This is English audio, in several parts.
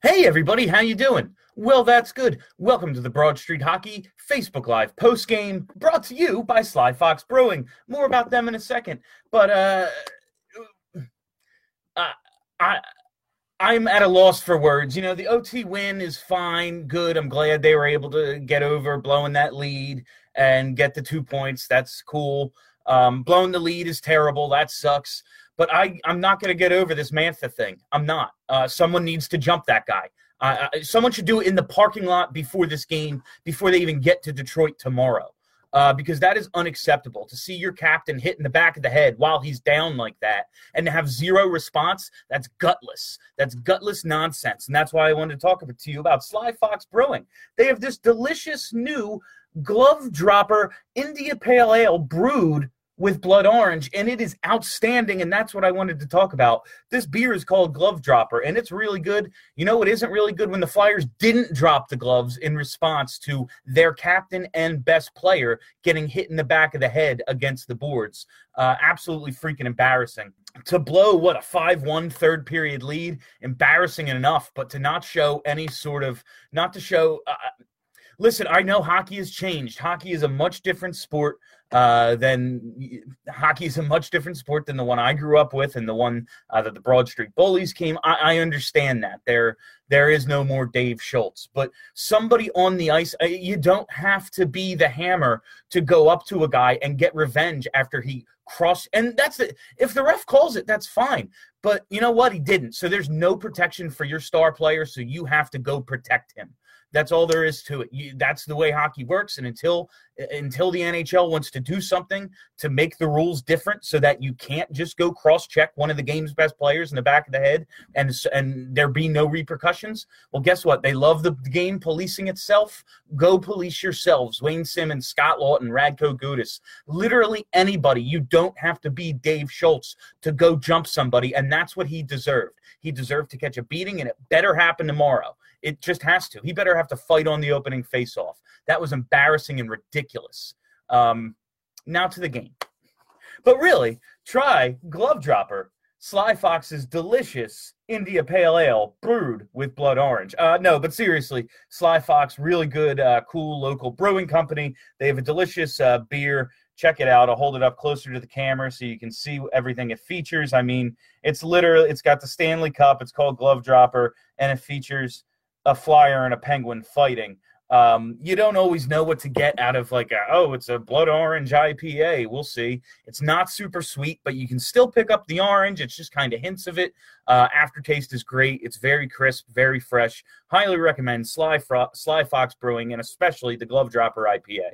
Hey everybody, how you doing? Well, that's good. Welcome to the Broad Street Hockey Facebook Live post game, brought to you by Sly Fox Brewing. More about them in a second, but uh, uh I I'm at a loss for words. You know, the OT win is fine, good. I'm glad they were able to get over blowing that lead and get the two points. That's cool. Um, blowing the lead is terrible. That sucks. But I, I'm not going to get over this Mantha thing. I'm not. Uh, someone needs to jump that guy. Uh, someone should do it in the parking lot before this game, before they even get to Detroit tomorrow. Uh, because that is unacceptable to see your captain hit in the back of the head while he's down like that and to have zero response. That's gutless. That's gutless nonsense. And that's why I wanted to talk to you about Sly Fox Brewing. They have this delicious new glove dropper India Pale Ale brewed with blood orange and it is outstanding and that's what i wanted to talk about. This beer is called glove dropper and it's really good. You know it isn't really good when the flyers didn't drop the gloves in response to their captain and best player getting hit in the back of the head against the boards. Uh, absolutely freaking embarrassing. To blow what a 5-1 third period lead? Embarrassing enough but to not show any sort of not to show uh, listen, I know hockey has changed. Hockey is a much different sport uh, than hockey is a much different sport than the one I grew up with and the one uh, that the Broad Street Bullies came. I, I, understand that there there is no more Dave Schultz, but somebody on the ice, uh, you don't have to be the hammer to go up to a guy and get revenge after he cross. And that's it. If the ref calls it, that's fine. But you know what? He didn't. So there's no protection for your star player. So you have to go protect him. That's all there is to it. You, that's the way hockey works. And until until the NHL wants to do something to make the rules different, so that you can't just go cross check one of the game's best players in the back of the head and and there be no repercussions. Well, guess what? They love the game policing itself. Go police yourselves. Wayne Simmonds, Scott Laughton, Radko Gudas, literally anybody. You don't have to be Dave Schultz to go jump somebody, and that's what he deserved. He deserved to catch a beating, and it better happen tomorrow. It just has to. He better have to fight on the opening faceoff. That was embarrassing and ridiculous. Um, now to the game. But really, try Glove Dropper, Sly Fox's delicious India Pale Ale brewed with blood orange. Uh, no, but seriously, Sly Fox, really good, uh, cool local brewing company. They have a delicious uh, beer. Check it out. I'll hold it up closer to the camera so you can see everything it features. I mean, it's literally, it's got the Stanley Cup. It's called Glove Dropper, and it features a flyer and a penguin fighting. Um, you don't always know what to get out of like a, oh it's a blood orange IPA. We'll see. It's not super sweet, but you can still pick up the orange. It's just kind of hints of it. Uh, aftertaste is great. It's very crisp, very fresh. Highly recommend Sly Fro- Sly Fox Brewing and especially the Glove Dropper IPA.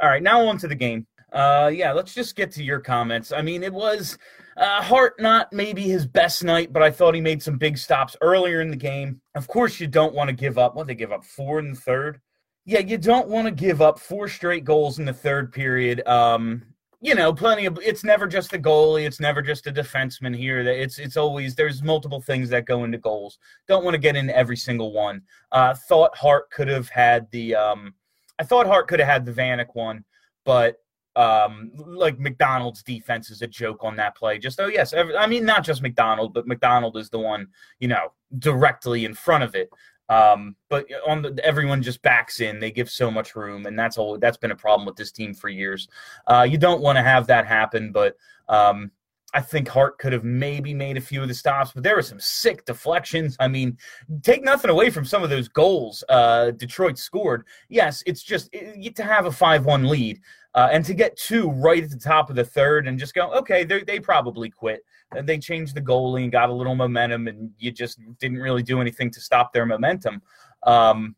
All right, now on to the game. Uh, yeah, let's just get to your comments. I mean, it was uh, Hart not maybe his best night, but I thought he made some big stops earlier in the game. Of course, you don't want to give up. What they give up four in the third. Yeah, you don't want to give up four straight goals in the third period. Um, you know, plenty of. It's never just the goalie. It's never just a defenseman here. That it's it's always there's multiple things that go into goals. Don't want to get into every single one. Uh, thought Hart could have had the. Um, I thought Hart could have had the Vanek one, but um, like MacDonald's defense is a joke on that play. Just oh yes, I mean not just MacDonald, but McDonald is the one you know directly in front of it. Um, but on the everyone just backs in. They give so much room, and that's all. That's been a problem with this team for years. Uh, you don't want to have that happen, but um, I think Hart could have maybe made a few of the stops, but there were some sick deflections. I mean, take nothing away from some of those goals uh, Detroit scored. Yes, it's just it, to have a five-one lead uh, and to get two right at the top of the third and just go, okay, they probably quit. And they changed the goalie and got a little momentum, and you just didn't really do anything to stop their momentum. Um,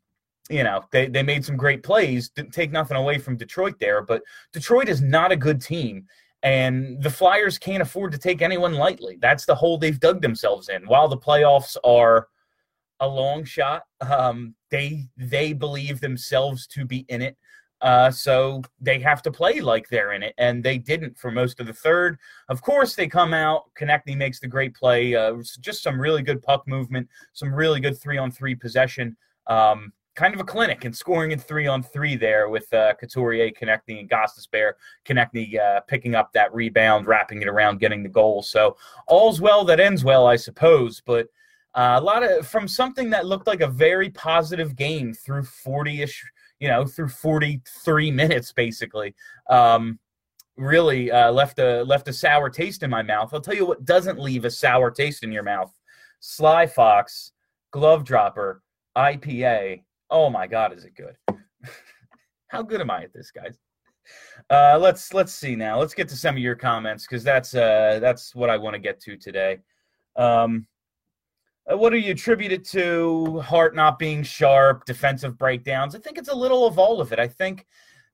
you know, they, they made some great plays. Didn't take nothing away from Detroit there, but Detroit is not a good team. And the Flyers can't afford to take anyone lightly. That's the hole they've dug themselves in. While the playoffs are a long shot, um, they they believe themselves to be in it. Uh, so they have to play like they're in it, and they didn't for most of the third. Of course, they come out. Konecny makes the great play. Uh, just some really good puck movement, some really good three on three possession. Um, kind of a clinic and scoring in three on three there with uh, Couturier connecting and Gostisbehere Konecny uh, picking up that rebound, wrapping it around, getting the goal. So all's well that ends well, I suppose. But Uh, a lot of from something that looked like a very positive game through 40ish, you know, through 43 minutes basically. Um, really uh, left a left a sour taste in my mouth. I'll tell you what doesn't leave a sour taste in your mouth: Sly Fox, Glove Dropper, IPA. Oh my God, is it good? How good am I at this, guys? Uh, let's let's see now. Let's get to some of your comments because that's uh, that's what I want to get to today. Um, what do you attribute it to? Hart not being sharp, defensive breakdowns. I think it's a little of all of it. I think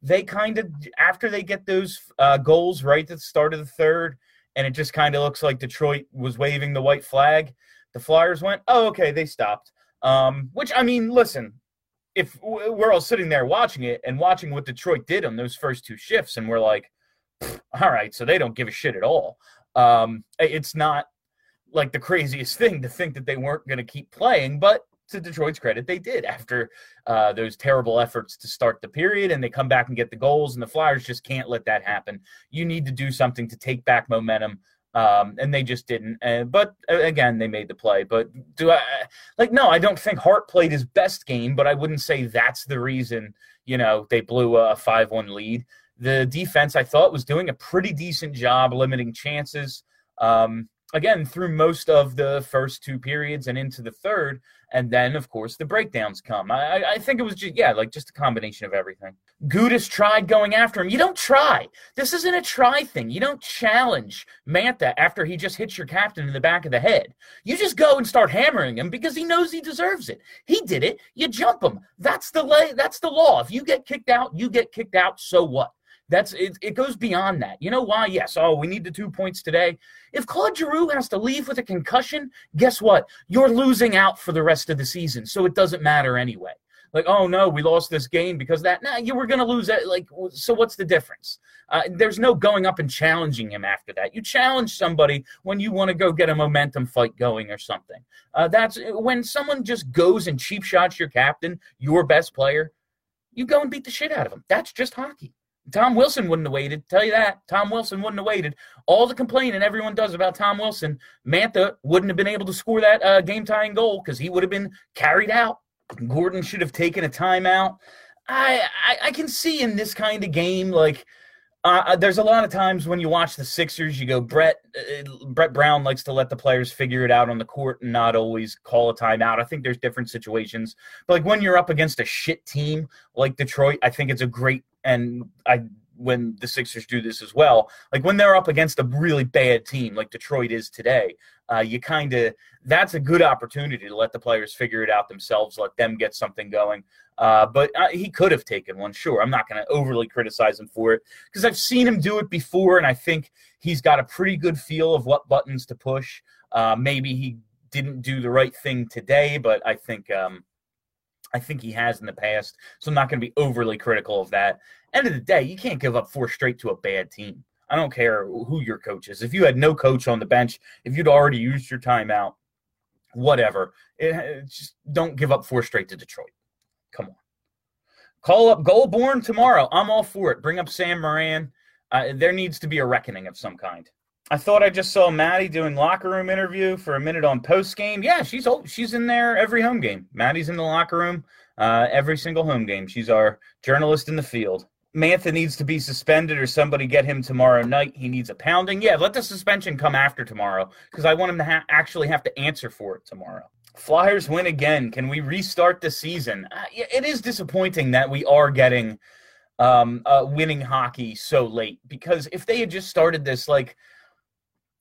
they kind of after they get those uh, goals right at the start of the third, and it just kind of looks like Detroit was waving the white flag. The Flyers went, "Oh, okay," they stopped. Um, which I mean, listen, if we're all sitting there watching it and watching what Detroit did on those first two shifts, and we're like, all right, so they don't give a shit at all. Um, it's not like the craziest thing to think that they weren't going to keep playing, but to Detroit's credit, they did after uh, those terrible efforts to start the period, and they come back and get the goals. And the Flyers just can't let that happen. You need to do something to take back momentum um, and they just didn't. But again, they made the play. But do I like? No, I don't think Hart played his best game, but I wouldn't say that's the reason. You know, they blew a five-one lead. The defense, I thought, was doing a pretty decent job limiting chances. Um, again through most of the first two periods and into the third and then of course the breakdowns come. I, I think it was just yeah like just a combination of everything. Gudas tried going after him. You don't try. This isn't a try thing. You don't challenge Mantha after he just hits your captain in the back of the head. You just go and start hammering him because he knows he deserves it. He did it. You jump him. That's the lay that's the law. If you get kicked out you get kicked out so what that's it, it goes beyond that. You know why? Yes. Oh, we need the two points today. If Claude Giroux has to leave with a concussion, guess what? You're losing out for the rest of the season. So it doesn't matter anyway. Like, oh no, we lost this game because that. Nah, you were gonna lose that. Like, so what's the difference? Uh, there's no going up and challenging him after that. You challenge somebody when you want to go get a momentum fight going or something. Uh, that's when someone just goes and cheap shots your captain, your best player. You go and beat the shit out of him. That's just hockey. Tom Wilson wouldn't have waited. Tell you that. Tom Wilson wouldn't have waited. All the complaining everyone does about Tom Wilson, Mantha wouldn't have been able to score that uh, game tying goal because he would have been carried out. Gordon should have taken a timeout. I, I, I can see in this kind of game, like, uh, uh there's a lot of times when you watch the Sixers, you go, Brett uh, Brett Brown likes to let the players figure it out on the court and not always call a timeout. I think there's different situations, but like when you're up against a shit team like Detroit, I think it's a great and I when the Sixers do this as well. Like when they're up against a really bad team like Detroit is today, uh, you kind of that's a good opportunity to let the players figure it out themselves, let them get something going. Uh, but uh, he could have taken one, sure. I'm not going to overly criticize him for it because I've seen him do it before, and I think he's got a pretty good feel of what buttons to push. Uh, maybe he didn't do the right thing today, but I think. Um, I think he has in the past. So I'm not going to be overly critical of that. End of the day, you can't give up four straight to a bad team. I don't care who your coach is. If you had no coach on the bench, if you'd already used your timeout, whatever, it, just don't give up four straight to Detroit. Come on. Call up Goulbourne tomorrow. I'm all for it. Bring up Sam Morin. Uh, there needs to be a reckoning of some kind. I thought I just saw Maddie doing locker room interview for a minute on post game. Yeah, she's old. she's in there every home game. Maddie's in the locker room uh, every single home game. She's our journalist in the field. Mantha needs to be suspended or somebody get him tomorrow night. He needs a pounding. Yeah, let the suspension come after tomorrow because I want him to ha- actually have to answer for it tomorrow. Flyers win again. Can we restart the season? Uh, it is disappointing that we are getting um, uh, winning hockey so late because if they had just started this like –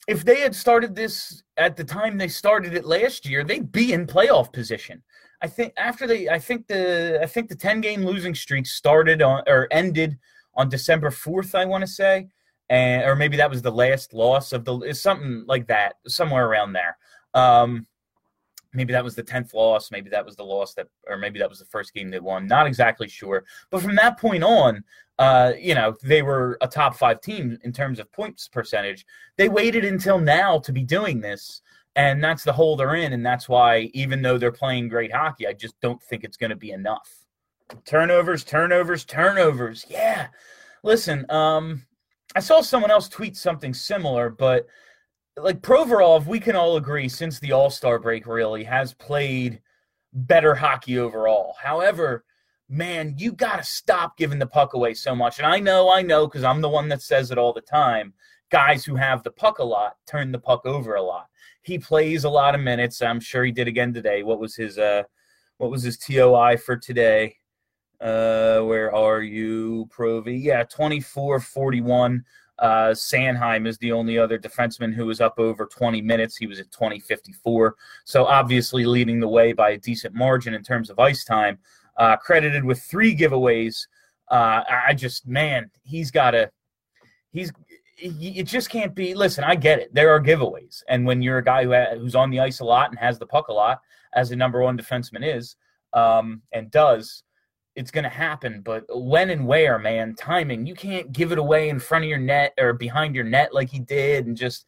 if they had started this at the time they started it last year, they'd be in playoff position. I think after they, I think the, I think the ten game losing streak started on or ended on December fourth. I want to say, and or maybe that was the last loss of the something like that, somewhere around there. Um, maybe that was the 10th loss maybe that was the loss that or maybe that was the first game they won not exactly sure but from that point on uh, you know, they were a top five team in terms of points percentage. They waited until now to be doing this, and that's the hole they're in. And that's why, even though they're playing great hockey, I just don't think it's going to be enough. Turnovers, turnovers, turnovers. Yeah. Listen, um, I saw someone else tweet something similar, but like Provorov, we can all agree since the All Star break really has played better hockey overall. However, man, you got to stop giving the puck away so much. And I know, I know, because I'm the one that says it all the time. Guys who have the puck a lot turn the puck over a lot. He plays a lot of minutes. I'm sure he did again today. What was his uh, what was his TOI for today? Uh, where are you, Provi? Yeah, 24 41. Uh, Sanheim is the only other defenseman who was up over 20 minutes. He was at 20 54. So obviously leading the way by a decent margin in terms of ice time. Uh, credited with three giveaways. Uh, I just, man, he's got to, he's, it just can't be. Listen, I get it. There are giveaways. And when you're a guy who who's on the ice a lot and has the puck a lot, as the number one defenseman is um, and does, it's going to happen. But when and where, man, timing. You can't give it away in front of your net or behind your net like he did, and just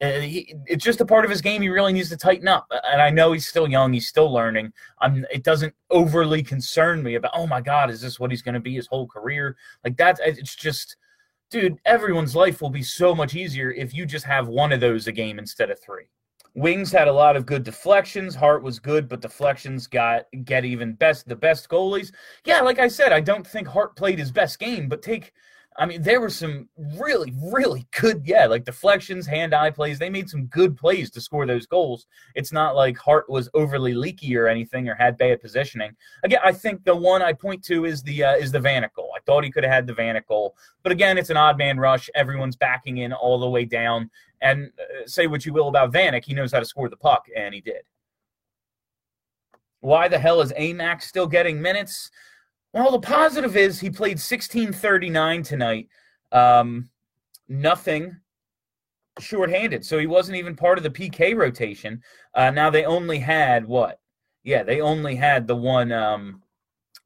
he, it's just a part of his game. He really needs to tighten up. And I know he's still young; he's still learning. I'm, it doesn't overly concern me about. Oh my God, is this what he's going to be his whole career? Like that. It's just, dude. Everyone's life will be so much easier if you just have one of those a game instead of three. Wings had a lot of good deflections. Hart was good, but deflections got get even best the best goalies. Yeah, like I said, I don't think Hart played his best game, but take I mean, there were some really, really good, yeah, like deflections, hand eye plays. They made some good plays to score those goals. It's not like Hart was overly leaky or anything or had bad positioning. Again, I think the one I point to is the uh, is the Vanek goal. I thought he could have had the Vanek goal, but again, it's an odd man rush. Everyone's backing in all the way down. And uh, say what you will about Vanek, he knows how to score the puck, and he did. Why the hell is Amac still getting minutes? Well, the positive is he played 1639 tonight. Um, nothing shorthanded. So he wasn't even part of the PK rotation. Uh, now they only had what? Yeah, they only had the one. Um,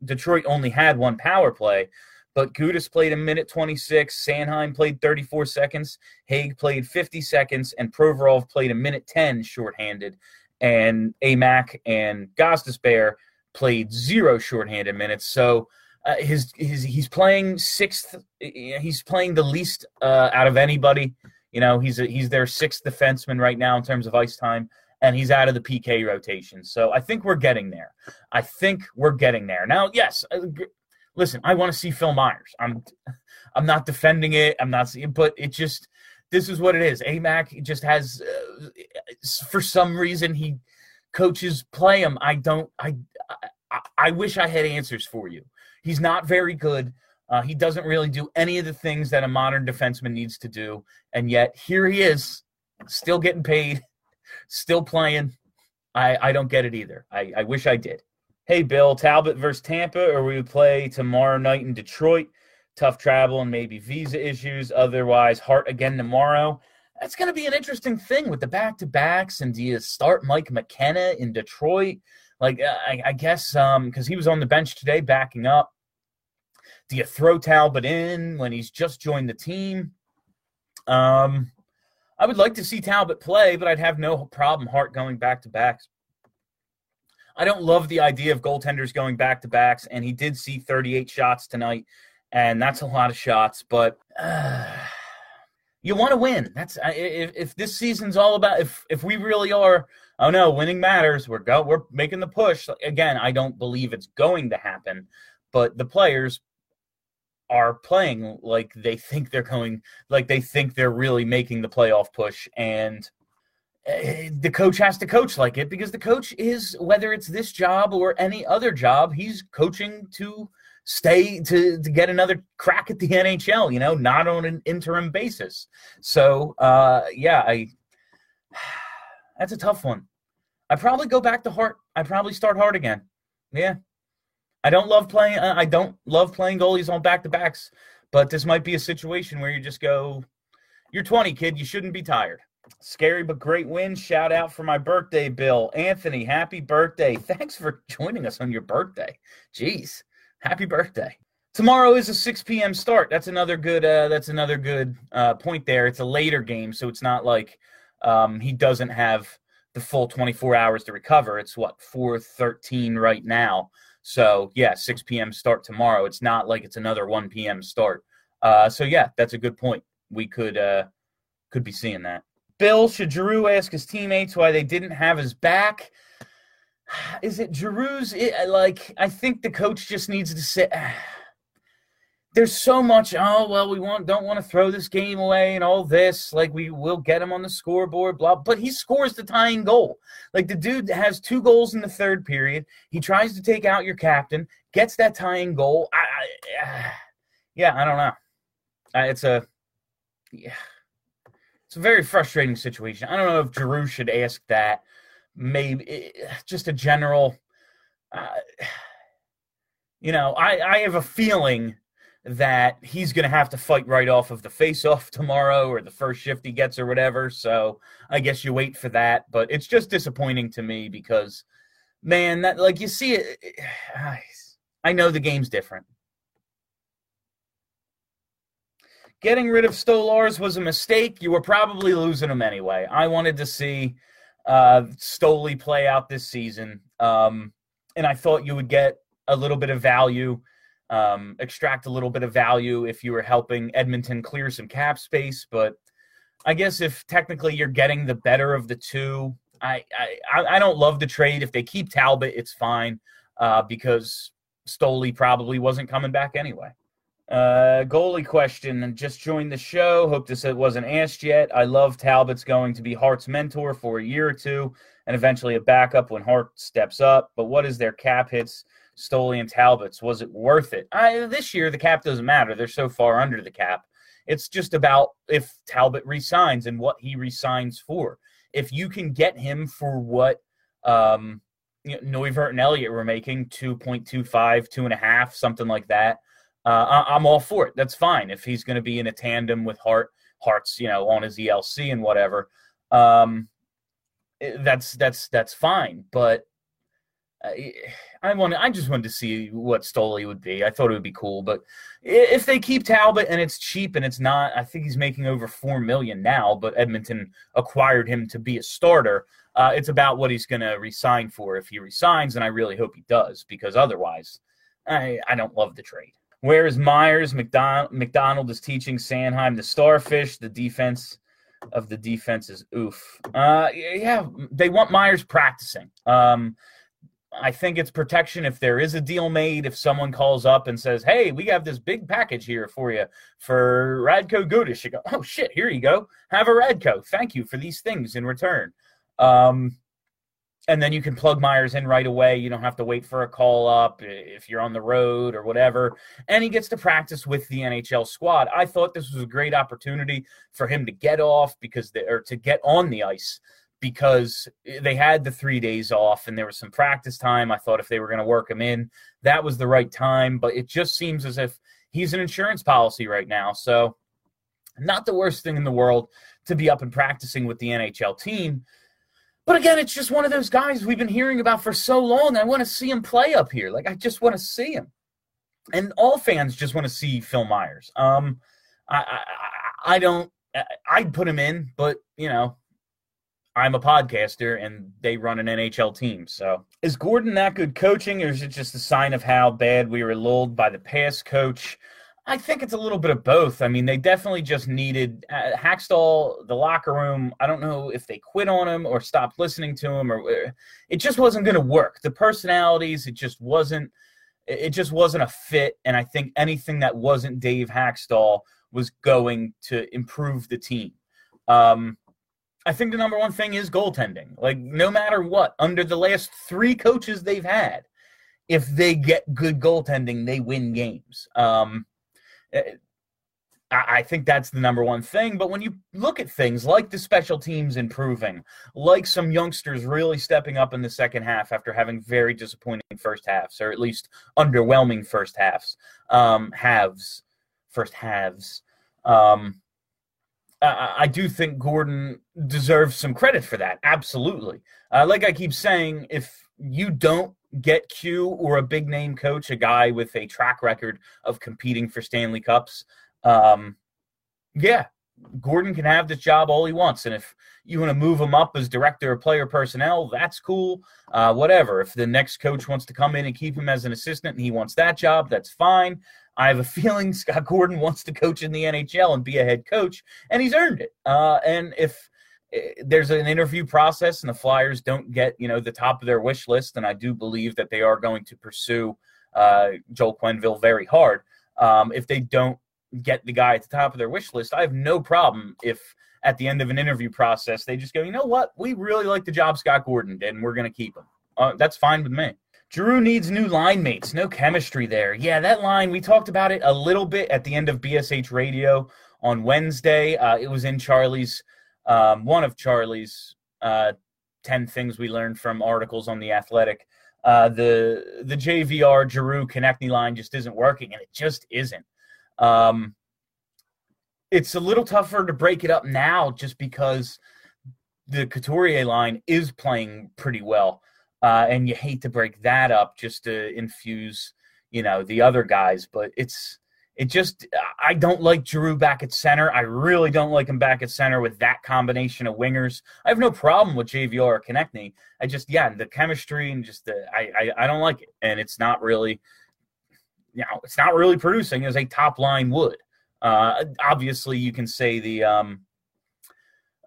Detroit only had one power play, but Gudas played a minute 26. Sanheim played 34 seconds. Hague played 50 seconds, and Provorov played a minute 10 shorthanded. And Amac and Gostisbehere – played zero shorthanded minutes. So uh, his, his he's playing sixth. He's playing the least uh, out of anybody. You know, he's a, he's their sixth defenseman right now in terms of ice time, and he's out of the PK rotation. So I think we're getting there. I think we're getting there. Now, yes, uh, listen, I want to see Phil Myers. I'm I'm not defending it. I'm not, but it just this is what it is. Amac just has, uh, for some reason, he coaches play him. I don't. I, I, wish I had answers for you. He's not very good. Uh, he doesn't really do any of the things that a modern defenseman needs to do, and yet here he is, still getting paid, still playing. I I don't get it either. I I wish I did. Hey Bill, Talbot versus Tampa, or we play tomorrow night in Detroit. Tough travel and maybe visa issues. Otherwise, Hart again tomorrow that's going to be an interesting thing with the back to backs. And do you start Mike McKenna in Detroit? Like, uh, I, I guess because um, he was on the bench today backing up. Do you throw Talbot in when he's just joined the team? Um, I would like to see Talbot play, but I'd have no problem Hart going back to backs. I don't love the idea of goaltenders going back to backs, and he did see 38 shots tonight, and that's a lot of shots, but. Uh, you want to win. That's if, if this season's all about if if we really are. Oh no, winning matters. We're go we're making the push. Again, I don't believe it's going to happen, but the players are playing like they think they're going like they think they're really making the playoff push and uh, the coach has to coach like it because the coach is whether it's this job or any other job he's coaching to stay to, to get another crack at the NHL, you know, not on an interim basis. So, uh, yeah, I that's a tough one. I probably go back to Hart. I probably start Hart again. Yeah, I don't love playing. Uh, I don't love playing goalies on back to backs, but this might be a situation where you just go, "You're 20, kid. You shouldn't be tired." Scary but great win. Shout out for my birthday, Bill. Anthony, happy birthday. Thanks for joining us on your birthday. Jeez happy birthday. Tomorrow is a 6 p.m. start. That's another good. Uh, that's another good uh, point there. It's a later game, so it's not like um, he doesn't have the full 24 hours to recover. It's what 4:13 right now. So yeah, 6 p.m. start tomorrow. It's not like it's another 1 p.m. start. Uh, so yeah, that's a good point. We could uh, could be seeing that. Bill, should Giroux ask his teammates why they didn't have his back? Is it Giroux's? It, like, I think the coach just needs to say. There's so much. Oh well, we want don't want to throw this game away and all this. Like we will get him on the scoreboard, blah. But he scores the tying goal. Like the dude has two goals in the third period. He tries to take out your captain, gets that tying goal. I, I yeah, I don't know. It's a yeah, it's a very frustrating situation. I don't know if Giroux should ask that. Maybe eh, just a general. Uh, you know, I I have a feeling that he's going to have to fight right off of the face-off tomorrow or the first shift he gets or whatever. So I guess you wait for that. But it's just disappointing to me because, man, that like you see it. I know the game's different. Getting rid of Stolarz was a mistake. You were probably losing him anyway. I wanted to see uh, Stoli play out this season, um, and I thought you would get a little bit of value, um, extract a little bit of value if you were helping Edmonton clear some cap space. But I guess if technically you're getting the better of the two, I I, I don't love the trade. If they keep Talbot, it's fine uh, because Stoli probably wasn't coming back anyway. Uh, goalie question. and Just joined the show. Hope this wasn't asked yet. I love Talbot's going to be Hart's mentor for a year or two and eventually a backup when Hart steps up. But what is their cap hits, Stoli and Talbot's? Was it worth it? I, this year, the cap doesn't matter. They're so far under the cap. It's just about if Talbot resigns and what he resigns for. If you can get him for what um, you know, Neuvirth and Elliott were making, 2.25, two and a half, something like that – uh, I, am all for it. That's fine if he's going to be in a tandem with Hart, Hart's you know on his ELC and whatever. Um, eh, that's that's that's fine. But I want I just wanted to see what Stoli would be. I thought it would be cool. But if they keep Talbot and it's cheap and it's not, I think he's making over four million now. But Edmonton acquired him to be a starter. Uh, it's about what he's going to resign for. If he resigns, and I really hope he does, because otherwise, I I don't love the trade. Where is Myers? MacDonald, MacDonald is teaching Sanheim the starfish. The defense of the defense is oof. Uh, yeah, they want Myers practicing. Um, I think it's protection if there is a deal made. If someone calls up and says, "Hey, we have this big package here for you for Radko Gudas," you go, "Oh shit, here you go. Have a Radko. Thank you for these things in return." Um, and then you can plug Myers in right away. You don't have to wait for a call up if you're on the road or whatever. And he gets to practice with the NHL squad. I thought this was a great opportunity for him to get off because they, or to get on the ice because they had the three days off and there was some practice time. I thought if they were going to work him in, that was the right time. But it just seems as if he's an insurance policy right now. So, not the worst thing in the world to be up and practicing with the NHL team but again, it's just one of those guys we've been hearing about for so long. I want to see him play up here. Like I just want to see him, and all fans just want to see Phil Myers. Um, I, I, I don't. I'd put him in, but you know, I'm a podcaster and they run an NHL team. So is Gordon that good coaching, or is it just a sign of how bad we were lulled by the past coach? I think it's a little bit of both. I mean, they definitely just needed uh, Hakstol, the locker room. I don't know if they quit on him or stopped listening to him, or it just wasn't going to work. The personalities, it just wasn't. It just wasn't a fit. And I think anything that wasn't Dave Hakstol was going to improve the team. Um, I think the number one thing is goaltending. Like, no matter what, under the last three coaches they've had, if they get good goaltending, they win games. Um, I think that's the number one thing. But when you look at things like the special teams improving, like some youngsters really stepping up in the second half after having very disappointing first halves, or at least underwhelming first halves, um, halves, first halves. Um, I, do think Gordon deserves some credit for that. Absolutely. Uh, like I keep saying, if you don't get Q or a big name coach, a guy with a track record of competing for Stanley Cups, um, yeah, Gordon can have this job all he wants. And if you want to move him up as director of player personnel, that's cool. Uh, whatever. If the next coach wants to come in and keep him as an assistant and he wants that job, that's fine. I have a feeling Scott Gordon wants to coach in the NHL and be a head coach, and he's earned it. Uh, and if eh, there's an interview process, and the Flyers don't get you know the top of their wish list, and I do believe that they are going to pursue uh, Joel Quenneville very hard. Um, if they don't get the guy at the top of their wish list, I have no problem if at the end of an interview process they just go, you know what, we really like the job Scott Gordon did, and we're going to keep him. Uh, that's fine with me. Giroux needs new line mates. No chemistry there. Yeah, that line, we talked about it a little bit at the end of BSH Radio on Wednesday. Uh, it was in Charlie's, um, one of Charlie's uh, 10 things we learned from articles on The Athletic. Uh, the the JVR Giroux Konecny line just isn't working, and it just isn't. Um, it's a little tougher to break it up now just because the Couturier line is playing pretty well. Uh, and you hate to break that up just to infuse, you know, the other guys. But it's it just I don't like Giroux back at center. I really don't like him back at center with that combination of wingers. I have no problem with JVR or Konecny. I just yeah, the chemistry and just the I, I I don't like it, and it's not really, you know, it's not really producing as a top line would. Uh, obviously, you can say the um,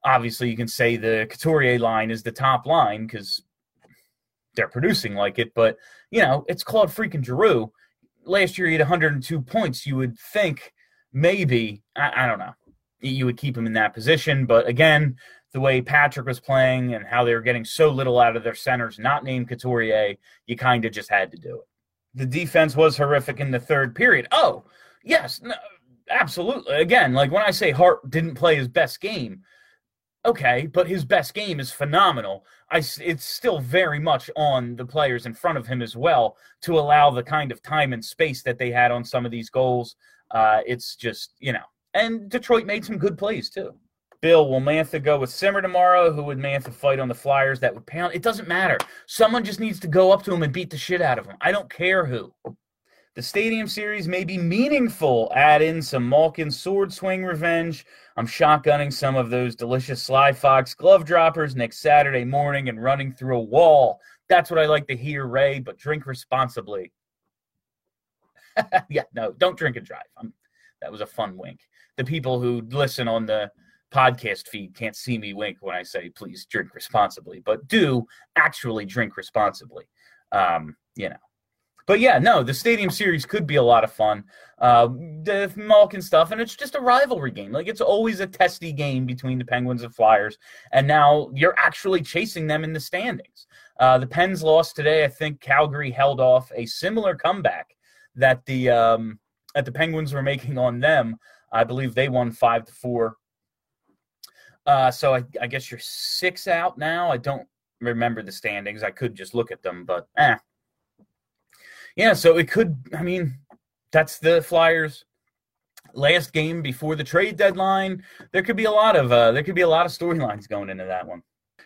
obviously you can say the Couturier line is the top line because they're producing like it, but you know, it's Claude freaking Giroux. Last year he had 102 points. You would think maybe I, I, don't know you would keep him in that position, but again, the way Patrick was playing and how they were getting so little out of their centers, not named Couturier, you kind of just had to do it. The defense was horrific in the third period. Oh, yes, no, absolutely. Again, like when I say Hart didn't play his best game, okay, but his best game is phenomenal. I, it's still very much on the players in front of him as well to allow the kind of time and space that they had on some of these goals. Uh, it's just, you know, and Detroit made some good plays too. Bill, will Mantha go with Simmer tomorrow? Who would Mantha fight on the Flyers that would pound? It doesn't matter. Someone just needs to go up to him and beat the shit out of him. I don't care who. The Stadium Series may be meaningful. Add in some Malkin sword swing revenge. I'm shotgunning some of those delicious Sly Fox glove droppers next Saturday morning and running through a wall. That's what I like to hear, Ray, but drink responsibly. yeah, no, don't drink and drive. I'm, that was a fun wink. The people who listen on the podcast feed can't see me wink when I say please drink responsibly, but do actually drink responsibly. Um, you know, but yeah, no, the Stadium Series could be a lot of fun. Uh, the Malkin stuff, and it's just a rivalry game. Like it's always a testy game between the Penguins and Flyers, and now you're actually chasing them in the standings. Uh, the Pens lost today. I think Calgary held off a similar comeback that the um, that the Penguins were making on them. I believe they won five to four. Uh, so I, I guess you're six out now. I don't remember the standings. I could just look at them, but eh, yeah, so it could. I mean, that's the Flyers' last game before the trade deadline. There could be a lot of uh, there could be a lot of storylines going into that one.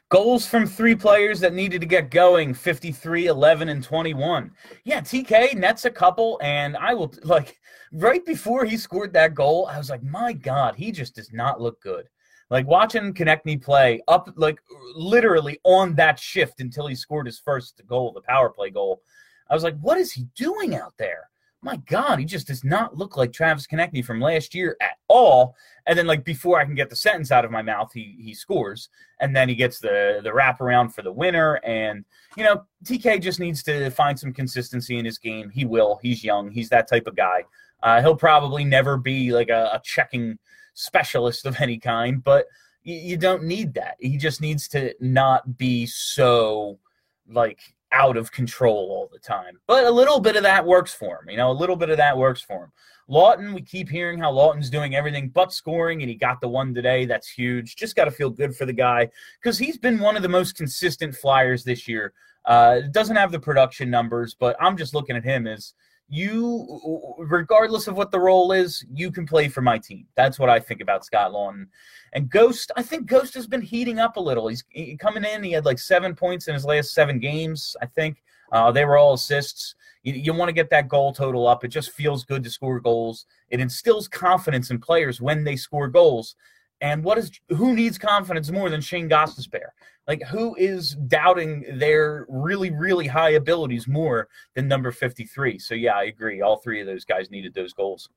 Goals from three players that needed to get going 53, 11, and 21. Yeah, TK nets a couple, and I will, like, right before he scored that goal, I was like, my God, he just does not look good. Like, watching Konecny play up, like, literally on that shift until he scored his first goal, the power play goal. I was like, what is he doing out there? My God, he just does not look like Travis Konecny from last year at all. And then, like before I can get the sentence out of my mouth, he he scores, and then he gets the the wraparound for the winner. And you know, TK just needs to find some consistency in his game. He will. He's young. He's that type of guy. Uh, he'll probably never be like a, a checking specialist of any kind, but you don't need that. He just needs to not be so like out of control all the time. But a little bit of that works for him. You know, a little bit of that works for him. Laughton, we keep hearing how Laughton's doing everything but scoring, and he got the one today. That's huge. Just got to feel good for the guy because he's been one of the most consistent flyers this year. Uh, doesn't have the production numbers, but I'm just looking at him as you, regardless of what the role is, you can play for my team. That's what I think about Scott Laughton. And Ghost, I think Ghost has been heating up a little. He's he, coming in. He had like seven points in his last seven games. I think uh, they were all assists. You, you want to get that goal total up. It just feels good to score goals. It instills confidence in players when they score goals. And what is who needs confidence more than Shane Gostisbehere? Like who is doubting their really really high abilities more than number 53? So yeah, I agree. All three of those guys needed those goals.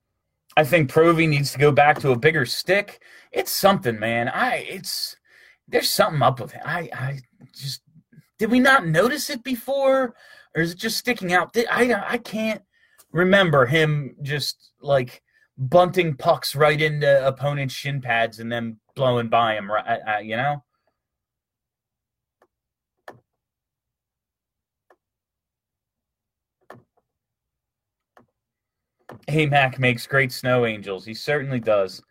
I think Provy needs to go back to a bigger stick. It's something, man. I it's there's something up with him. I, I just did we not notice it before, or is it just sticking out? I, I can't remember him just like bunting pucks right into opponents' shin pads and then blowing by him. Right, uh, you know. Hey Mac makes great snow angels. He certainly does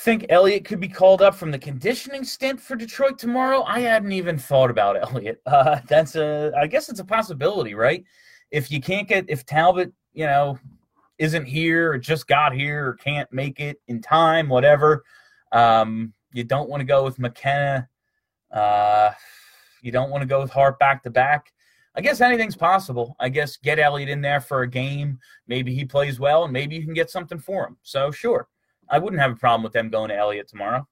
think Elliott could be called up from the conditioning stint for Detroit tomorrow. I hadn't even thought about Elliott. Uh, that's a, I guess it's a possibility, right? If you can't get, if Talbot, you know, isn't here or just got here or can't make it in time, whatever, um, you don't want to go with McKenna. Uh, you don't want to go with Hart back to back. I guess anything's possible. I guess get Elliott in there for a game. Maybe he plays well, and maybe you can get something for him. So sure. I wouldn't have a problem with them going to Elliott tomorrow.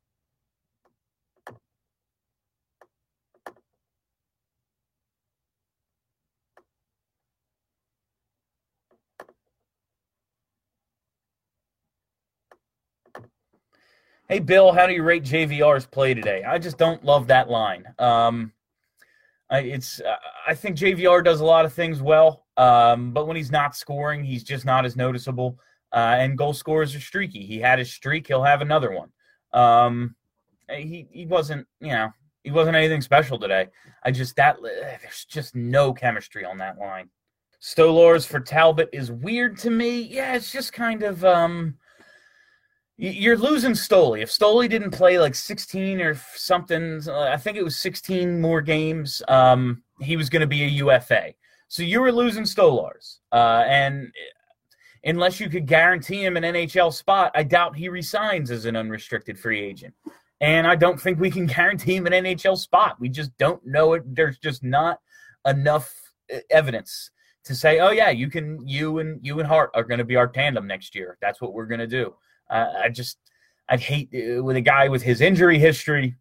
Hey, Bill, how do you rate JVR's play today? I just don't love that line. Um, I, it's I think JVR does a lot of things well, um, but when he's not scoring, he's just not as noticeable. Uh, and goal scorers are streaky. He had his streak. He'll have another one. Um, he he wasn't you know he wasn't anything special today. I just that there's just no chemistry on that line. Stolarz for Talbot is weird to me. Yeah, it's just kind of um you're losing Stoli. If Stoli didn't play like 16 or something, I think it was 16 more games, um, he was going to be a UFA. So you were losing Stolarz. Uh, and unless you could guarantee him an NHL spot, I doubt he resigns as an unrestricted free agent. And I don't think we can guarantee him an NHL spot. We just don't know it. There's just not enough uh, evidence to say, oh yeah, you can, you and you and Hart are going to be our tandem next year. That's what we're going to do. Uh, I just, I'd hate uh, with a guy with his injury history,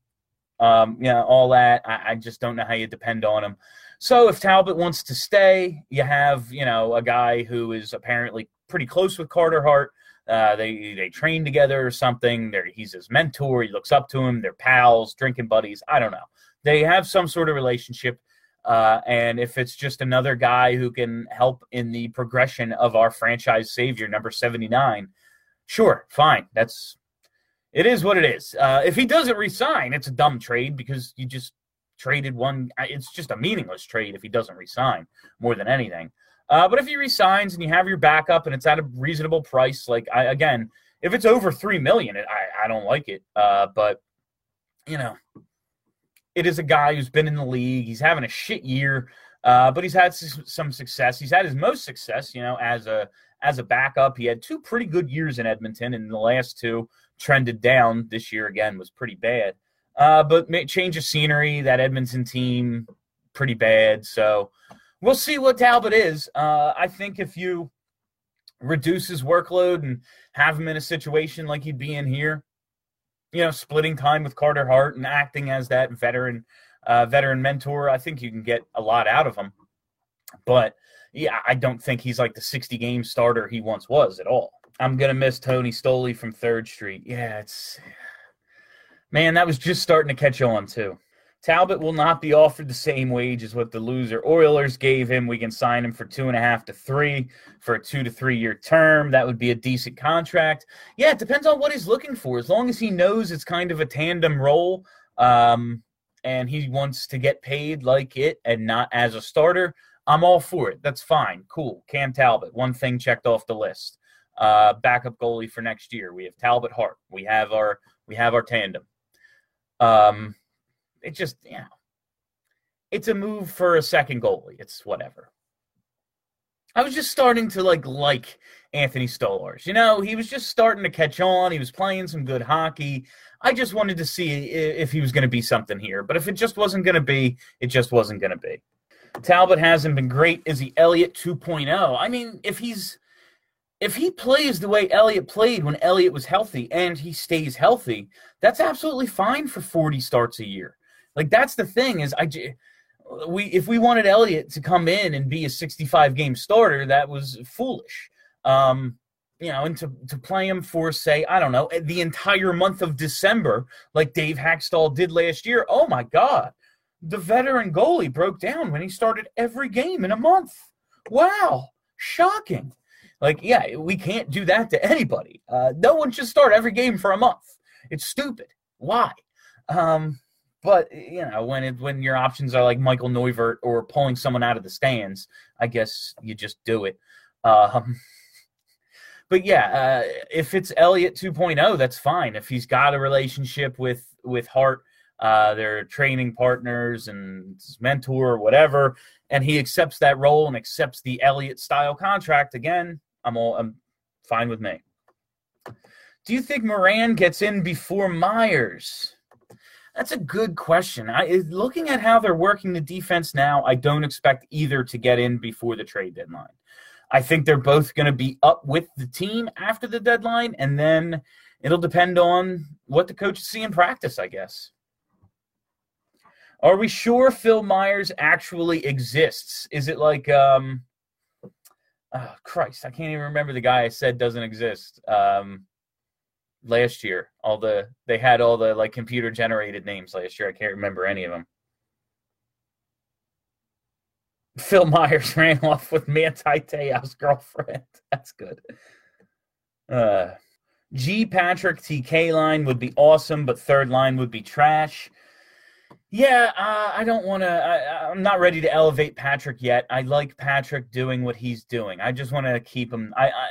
um, you know, all that. I, I just don't know how you depend on him. So if Talbot wants to stay, you have, you know, a guy who is apparently pretty close with Carter Hart. Uh, they they train together or something. They're, he's his mentor. He looks up to him. They're pals, drinking buddies. I don't know. They have some sort of relationship. Uh, and if it's just another guy who can help in the progression of our franchise savior, number 79, sure, fine. That's it is what it is. Uh, if he doesn't resign, it's a dumb trade because you just traded one. It's just a meaningless trade if he doesn't resign more than anything. Uh, but if he resigns and you have your backup and it's at a reasonable price, like I, again, if it's over three million, I, I don't like it. Uh, but you know, it is a guy who's been in the league. He's having a shit year, uh, but he's had some success. He's had his most success, you know, as a as a backup. He had two pretty good years in Edmonton, and the last two trended down. This year again was pretty bad. Uh, but change of scenery. That Edmonton team pretty bad. So we'll see what Talbot is. Uh, I think if you reduce his workload and have him in a situation like he'd be in here, you know, splitting time with Carter Hart and acting as that veteran uh, veteran mentor, I think you can get a lot out of him. But yeah, I don't think he's like the 60 game starter he once was at all. I'm gonna miss Tony Stoli from Third Street. Yeah, it's man, that was just starting to catch on too. Talbot will not be offered the same wage as what the loser Oilers gave him. We can sign him for two and a half to three for a two to three year term. That would be a decent contract. Yeah, it depends on what he's looking for. As long as he knows it's kind of a tandem role, um, and he wants to get paid like it and not as a starter, I'm all for it. That's fine. Cool. Cam Talbot, one thing checked off the list. Uh, backup goalie for next year. We have Talbot Hart. We have our we have our tandem. Um, it just, you know, it's a move for a second goalie. It's whatever. I was just starting to like like Anthony Stolarz. You know, he was just starting to catch on. He was playing some good hockey. I just wanted to see if he was going to be something here. But if it just wasn't going to be, it just wasn't going to be. Talbot hasn't been great. Is he Elliott 2.0? I mean, if he's if he plays the way Elliott played when Elliott was healthy and he stays healthy, that's absolutely fine for 40 starts a year. Like that's the thing is I we if we wanted Elliott to come in and be a 65 game starter, that was foolish. Um, you know, and to, to play him for, say, I don't know, the entire month of December, like Dave Hakstol did last year. Oh my God. The veteran goalie broke down when he started every game in a month. Wow. Shocking. Like, yeah, we can't do that to anybody. Uh, no one should start every game for a month. It's stupid. Why? Um, but you know, when it, when your options are like Michael Neuvirth or pulling someone out of the stands, I guess you just do it. Um, but yeah, uh, if it's Elliott 2.0, that's fine. If he's got a relationship with with Hart, uh, they're training partners and mentor or whatever, and he accepts that role and accepts the Elliott style contract. Again, I'm all I'm fine with me. Do you think Morin gets in before Myers? That's a good question. I looking at how they're working the defense now, I don't expect either to get in before the trade deadline. I think they're both going to be up with the team after the deadline, and then it'll depend on what the coaches see in practice, I guess. Are we sure Phil Myers actually exists? Is it like, um, oh, Christ, I can't even remember the guy I said doesn't exist. Um, last year, all the they had all the like computer generated names last year. I can't remember any of them. Phil Myers ran off with Manti Te'o's girlfriend. That's good. Uh, G Patrick TK line would be awesome, but third line would be trash. Yeah, uh, I don't want to. I'm not ready to elevate Patrick yet. I like Patrick doing what he's doing. I just want to keep him. I, I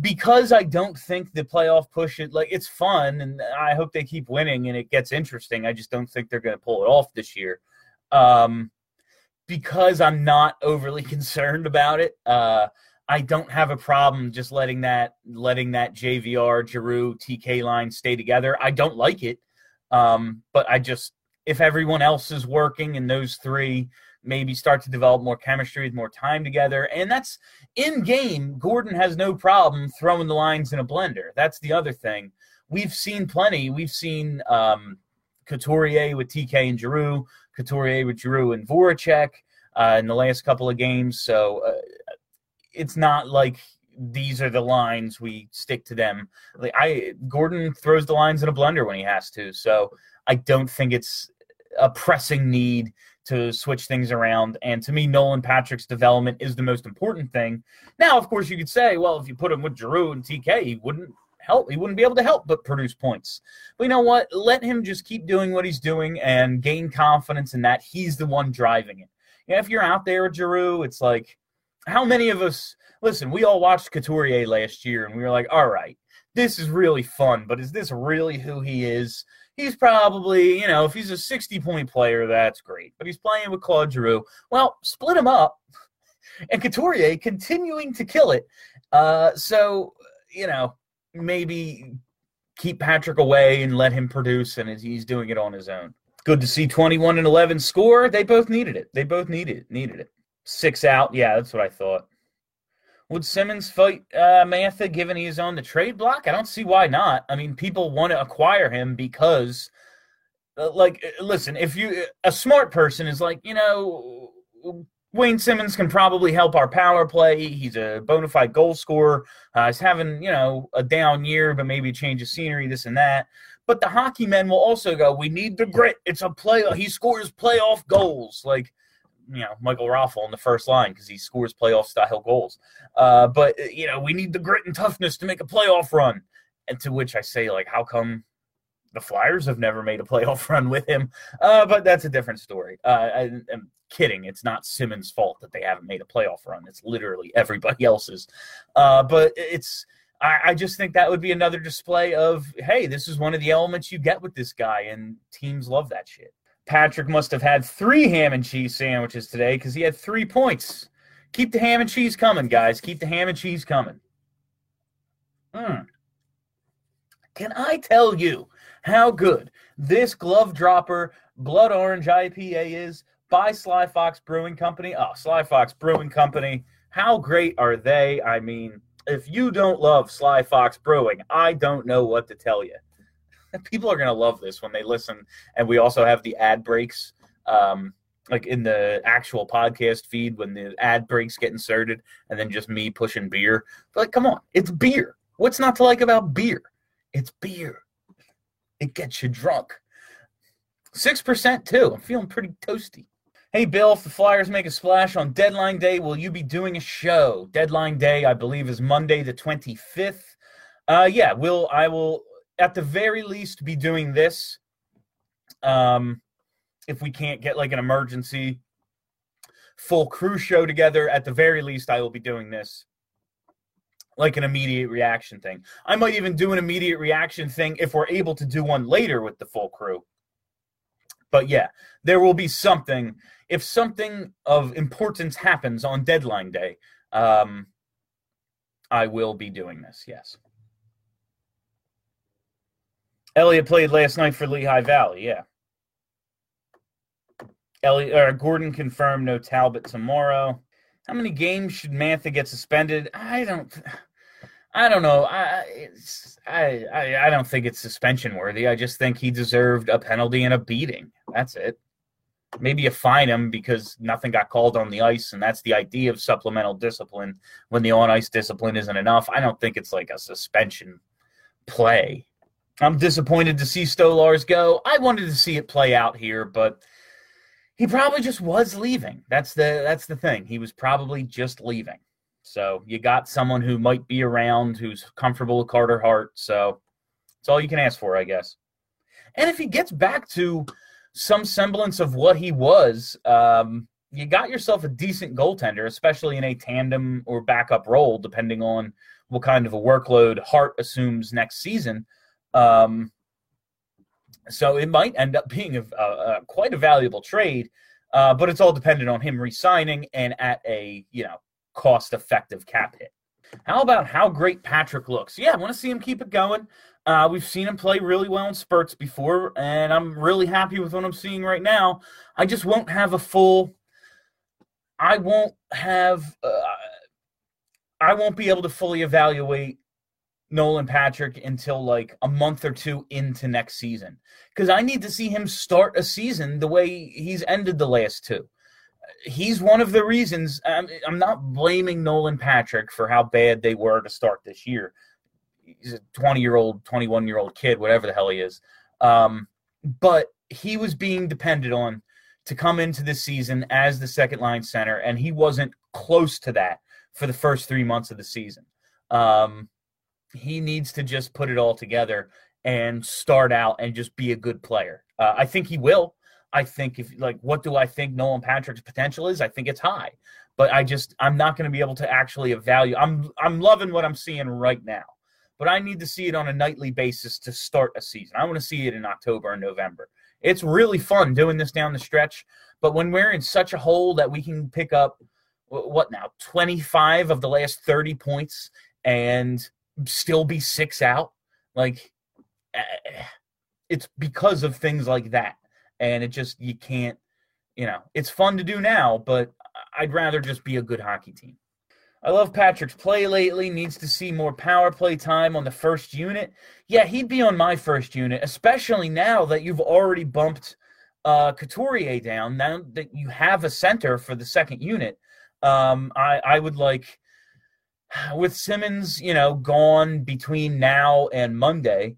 because I don't think the playoff push it like it's fun, and I hope they keep winning and it gets interesting. I just don't think they're going to pull it off this year. Um, because I'm not overly concerned about it. Uh, I don't have a problem just letting that letting that JVR Giroux TK line stay together. I don't like it, um, but I just if everyone else is working and those three maybe start to develop more chemistry with more time together, and that's in game. Gordon has no problem throwing the lines in a blender. That's the other thing. We've seen plenty. We've seen um, Couturier with TK and Giroux. Couturier with Giroux and Voracek uh, in the last couple of games. So uh, it's not like these are the lines we stick to them. Like I, Gordon throws the lines in a blender when he has to. So I don't think it's a pressing need to switch things around. And to me, Nolan Patrick's development is the most important thing. Now, of course, you could say, well, if you put him with Giroux and TK, he wouldn't help. He wouldn't be able to help but produce points. But you know what? Let him just keep doing what he's doing and gain confidence in that he's the one driving it. Yeah, if you're out there with Giroux, it's like how many of us listen, we all watched Couturier last year and we were like, all right, this is really fun, but is this really who he is? He's probably, you know, if he's a 60 point player, that's great. But he's playing with Claude Giroux. Well, split him up. And Couturier continuing to kill it. Uh, so, you know, maybe keep Patrick away and let him produce, and he's doing it on his own. Good to see 21 and 11 score. They both needed it. They both needed it. Needed it. Six out. Yeah, that's what I thought. Would Simmonds fight uh, Mantha given he's on the trade block? I don't see why not. I mean, people want to acquire him because, uh, like, uh, listen, if you a smart person is like, you know, Wayne Simmonds can probably help our power play. He's a bona fide goal scorer. Uh, he's having, you know, a down year, but maybe a change of scenery, this and that. But the hockey men will also go, we need the grit. It's a play. He scores playoff goals. Like, you know, Michael Raffl in the first line because he scores playoff style goals. Uh, but, you know, we need the grit and toughness to make a playoff run. And to which I say, like, how come the Flyers have never made a playoff run with him? Uh, but that's a different story. Uh, I, am kidding. It's not Simmonds' fault that they haven't made a playoff run. It's literally everybody else's. Uh, but it's I, I just think that would be another display of hey, this is one of the elements you get with this guy, and teams love that shit. Patrick must have had three ham and cheese sandwiches today because he had three points. Keep the ham and cheese coming, guys. Keep the ham and cheese coming. Hmm. Can I tell you how good this glove dropper blood orange IPA is? by Sly Fox Brewing Company. Oh, Sly Fox Brewing Company. How great are they? I mean, if you don't love Sly Fox Brewing, I don't know what to tell you. People are going to love this when they listen. And we also have the ad breaks. Um, like in the actual podcast feed when the ad breaks get inserted and then just me pushing beer. But like, come on, it's beer. What's not to like about beer? It's beer. It gets you drunk. 6% too. I'm feeling pretty toasty. Hey, Bill, if the Flyers make a splash on deadline day, will you be doing a show? Deadline day, I believe, is Monday the 25th. Uh, yeah, will I will at the very least be doing this. Um, if we can't get like an emergency full crew show together, at the very least, I will be doing this like an immediate reaction thing. I might even do an immediate reaction thing if we're able to do one later with the full crew. But yeah, there will be something. If something of importance happens on deadline day, um, I will be doing this, yes. Elliott played last night for Lehigh Valley, yeah. Elliott, or Gordon confirmed no Talbot tomorrow. How many games should Mantha get suspended? I don't. I don't know. I, I I I don't think it's suspension worthy. I just think he deserved a penalty and a beating. That's it. Maybe you fine him because nothing got called on the ice, and that's the idea of supplemental discipline when the on ice discipline isn't enough. I don't think it's like a suspension play. I'm disappointed to see Stolarz go. I wanted to see it play out here, but he probably just was leaving. That's the that's the thing. He was probably just leaving. So you got someone who might be around who's comfortable with Carter Hart. So it's all you can ask for, I guess. And if he gets back to some semblance of what he was, um, you got yourself a decent goaltender, especially in a tandem or backup role, depending on what kind of a workload Hart assumes next season. Um, so it might end up being a, a, a quite a valuable trade, uh, but it's all dependent on him resigning and at a you know cost effective cap hit. How about how great Patrick looks? Yeah, I want to see him keep it going. Uh, we've seen him play really well in spurts before, and I'm really happy with what I'm seeing right now. I just won't have a full. I won't have. Uh, I won't be able to fully evaluate Nolan Patrick until like a month or two into next season because I need to see him start a season the way he's ended the last two he's one of the reasons. I'm, I'm not blaming Nolan Patrick for how bad they were to start this year. He's a 20 year old, 21 year old kid, whatever the hell he is. Um, but he was being depended on to come into this season as the second line center, and he wasn't close to that for the first three months of the season. Um, he needs to just put it all together and start out and just be a good player. Uh, I think he will. I think if like what do I think Nolan Patrick's potential is? I think it's high. But I just I'm not going to be able to actually evaluate. I'm I'm loving what I'm seeing right now. But I need to see it on a nightly basis to start a season. I want to see it in October and November. It's really fun doing this down the stretch, but when we're in such a hole that we can pick up what now 25 of the last 30 points and still be six out like eh, it's because of things like that. And it just you can't you know it's fun to do now but i'd rather just be a good hockey team. I love patrick's play lately needs to see more power play time on the first unit. Yeah he'd be on my first unit especially now that you've already bumped uh couturier down now that you have a center for the second unit. Um i i would like with simmonds you know gone between now and monday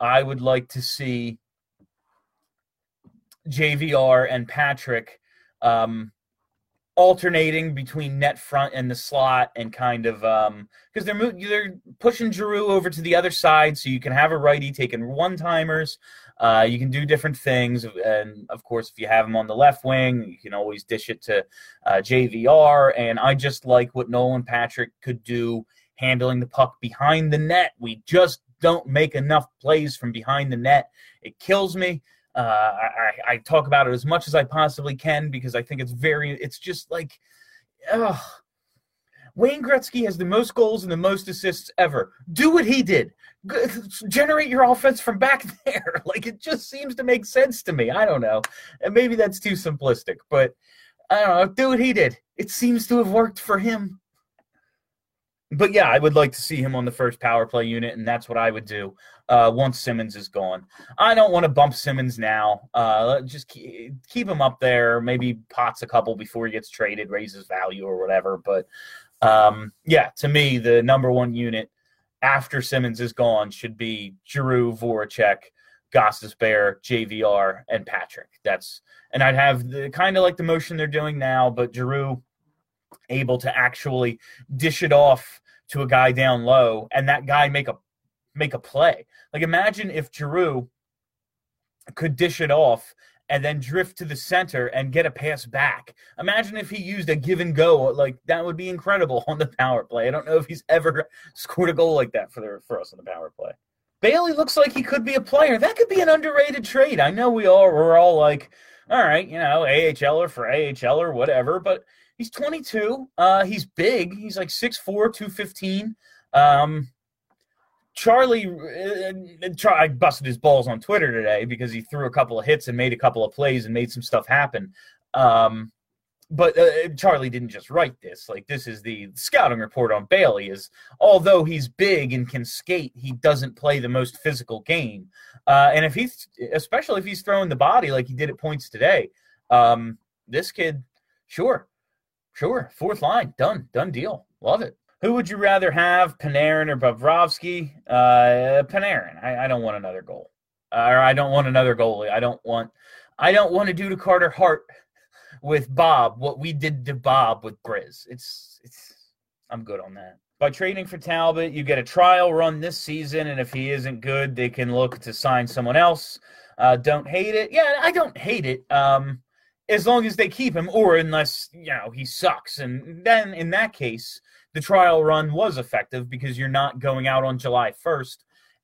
i would like to see JVR and Patrick um, alternating between net front and the slot and kind of because um, they're they're pushing Giroux over to the other side so you can have a righty taking one timers. Uh, you can do different things, and of course, if you have him on the left wing, you can always dish it to uh, JVR. And I just like what Nolan Patrick could do handling the puck behind the net. We just don't make enough plays from behind the net. It kills me. Uh, I, I, talk about it as much as I possibly can because I think it's very, it's just like, ugh. Wayne Gretzky has the most goals and the most assists ever. Do what he did. Generate your offense from back there. Like it just seems to make sense to me. I don't know. And maybe that's too simplistic, but I don't know. Do what he did. It seems to have worked for him. but yeah, I would like to see him on the first power play unit, and that's what I would do uh, once Simmonds is gone. I don't want to bump Simmonds now. Uh, just keep, keep him up there. Maybe pots a couple before he gets traded, raises value or whatever. But um, yeah, to me, the number one unit after Simmonds is gone should be Giroux, Voracek, bear JVR, and Patrick. That's and I'd have the kind of like the motion they're doing now, but Giroux able to actually dish it off to a guy down low and that guy make a make a play. Like imagine if Giroux could dish it off and then drift to the center and get a pass back. Imagine if he used a give and go like that would be incredible on the power play. I don't know if he's ever scored a goal like that for the for us on the power play. Bailey looks like he could be a player. That could be an underrated trade. I know we all we're all like, all right, you know, AHL or for AHL or whatever, but He's 22. Uh, he's big. He's like 6'4", 215. Um, Charlie, uh, I busted his balls on Twitter today because he threw a couple of hits and made a couple of plays and made some stuff happen. Um, but uh, Charlie didn't just write this. Like this is the scouting report on Bailey. Is although he's big and can skate, he doesn't play the most physical game. Uh, and if he's, especially if he's throwing the body like he did at points today, um, this kid, sure, Sure. Fourth line. Done. Done deal. Love it. Who would you rather have, Panarin or Bobrovsky? Uh, Panarin. I, I don't want another goal. Uh, or I don't want another goalie. I don't want. I don't want to do to Carter Hart with Bob what we did to Bob with Grizz. It's it's. I'm good on that. By trading for Talbot, you get a trial run this season, and if he isn't good, they can look to sign someone else. Uh, don't hate it. Yeah, I don't hate it. Um, as long as they keep him, or unless you know he sucks, and then in that case, the trial run was effective because you're not going out on July 1st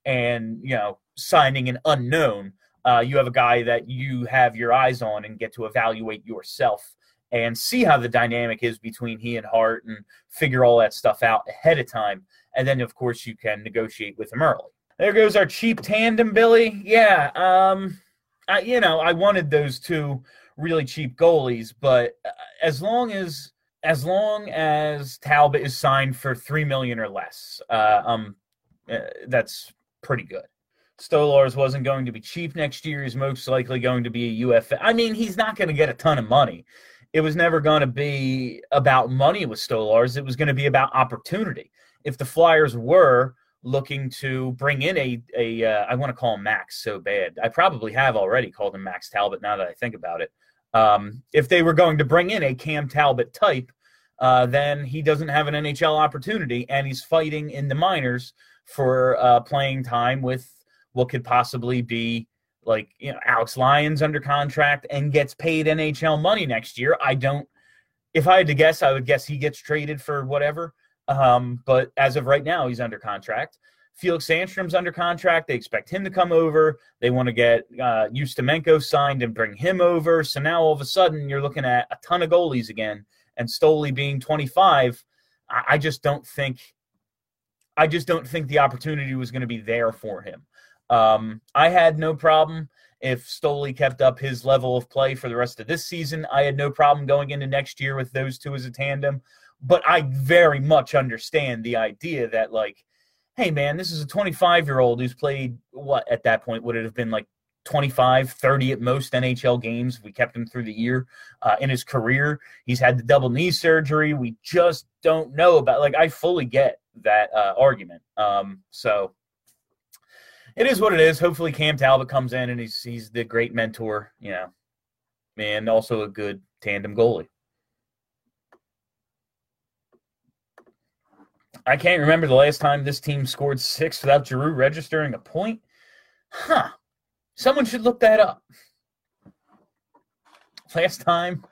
and you know signing an unknown. Uh, you have a guy that you have your eyes on and get to evaluate yourself and see how the dynamic is between he and Hart and figure all that stuff out ahead of time. And then, of course, you can negotiate with him early. There goes our cheap tandem, Billy. Yeah, um, I, you know, I wanted those two really cheap goalies, but uh, as long as as long as Talbot is signed for three million or less, uh, um, uh, that's pretty good. Stolarz wasn't going to be cheap next year. He's most likely going to be a UFA. I mean, he's not going to get a ton of money. It was never going to be about money with Stolarz. It was going to be about opportunity. If the Flyers were looking to bring in a a uh, I want to call him Max so bad. I probably have already called him Max Talbot now that I think about it. Um, if they were going to bring in a Cam Talbot type, uh, then he doesn't have an NHL opportunity, and he's fighting in the minors for uh, playing time with what could possibly be like you know Alex Lyons under contract and gets paid NHL money next year. I don't. If I had to guess, I would guess he gets traded for whatever. Um, but as of right now, he's under contract. Felix Sandstrom's under contract. They expect him to come over. They want to get uh, Ustimenko signed and bring him over. So now all of a sudden you're looking at a ton of goalies again. And Stoli being 25, I, I just don't think, I just don't think the opportunity was going to be there for him. Um, I had no problem if Stoli kept up his level of play for the rest of this season. I had no problem going into next year with those two as a tandem. But I very much understand the idea that like hey man, this is a 25 year old who's played what at that point would it have been like 25, 30 at most NHL games. We kept him through the year uh, in his career. He's had the double knee surgery. We just don't know about. Like I fully get that uh, argument. Um, so it is what it is. Hopefully Cam Talbot comes in and he's he's the great mentor. You know, and also a good tandem goalie. I can't remember the last time this team scored six without Giroux registering a point. Huh. Someone should look that up. Last time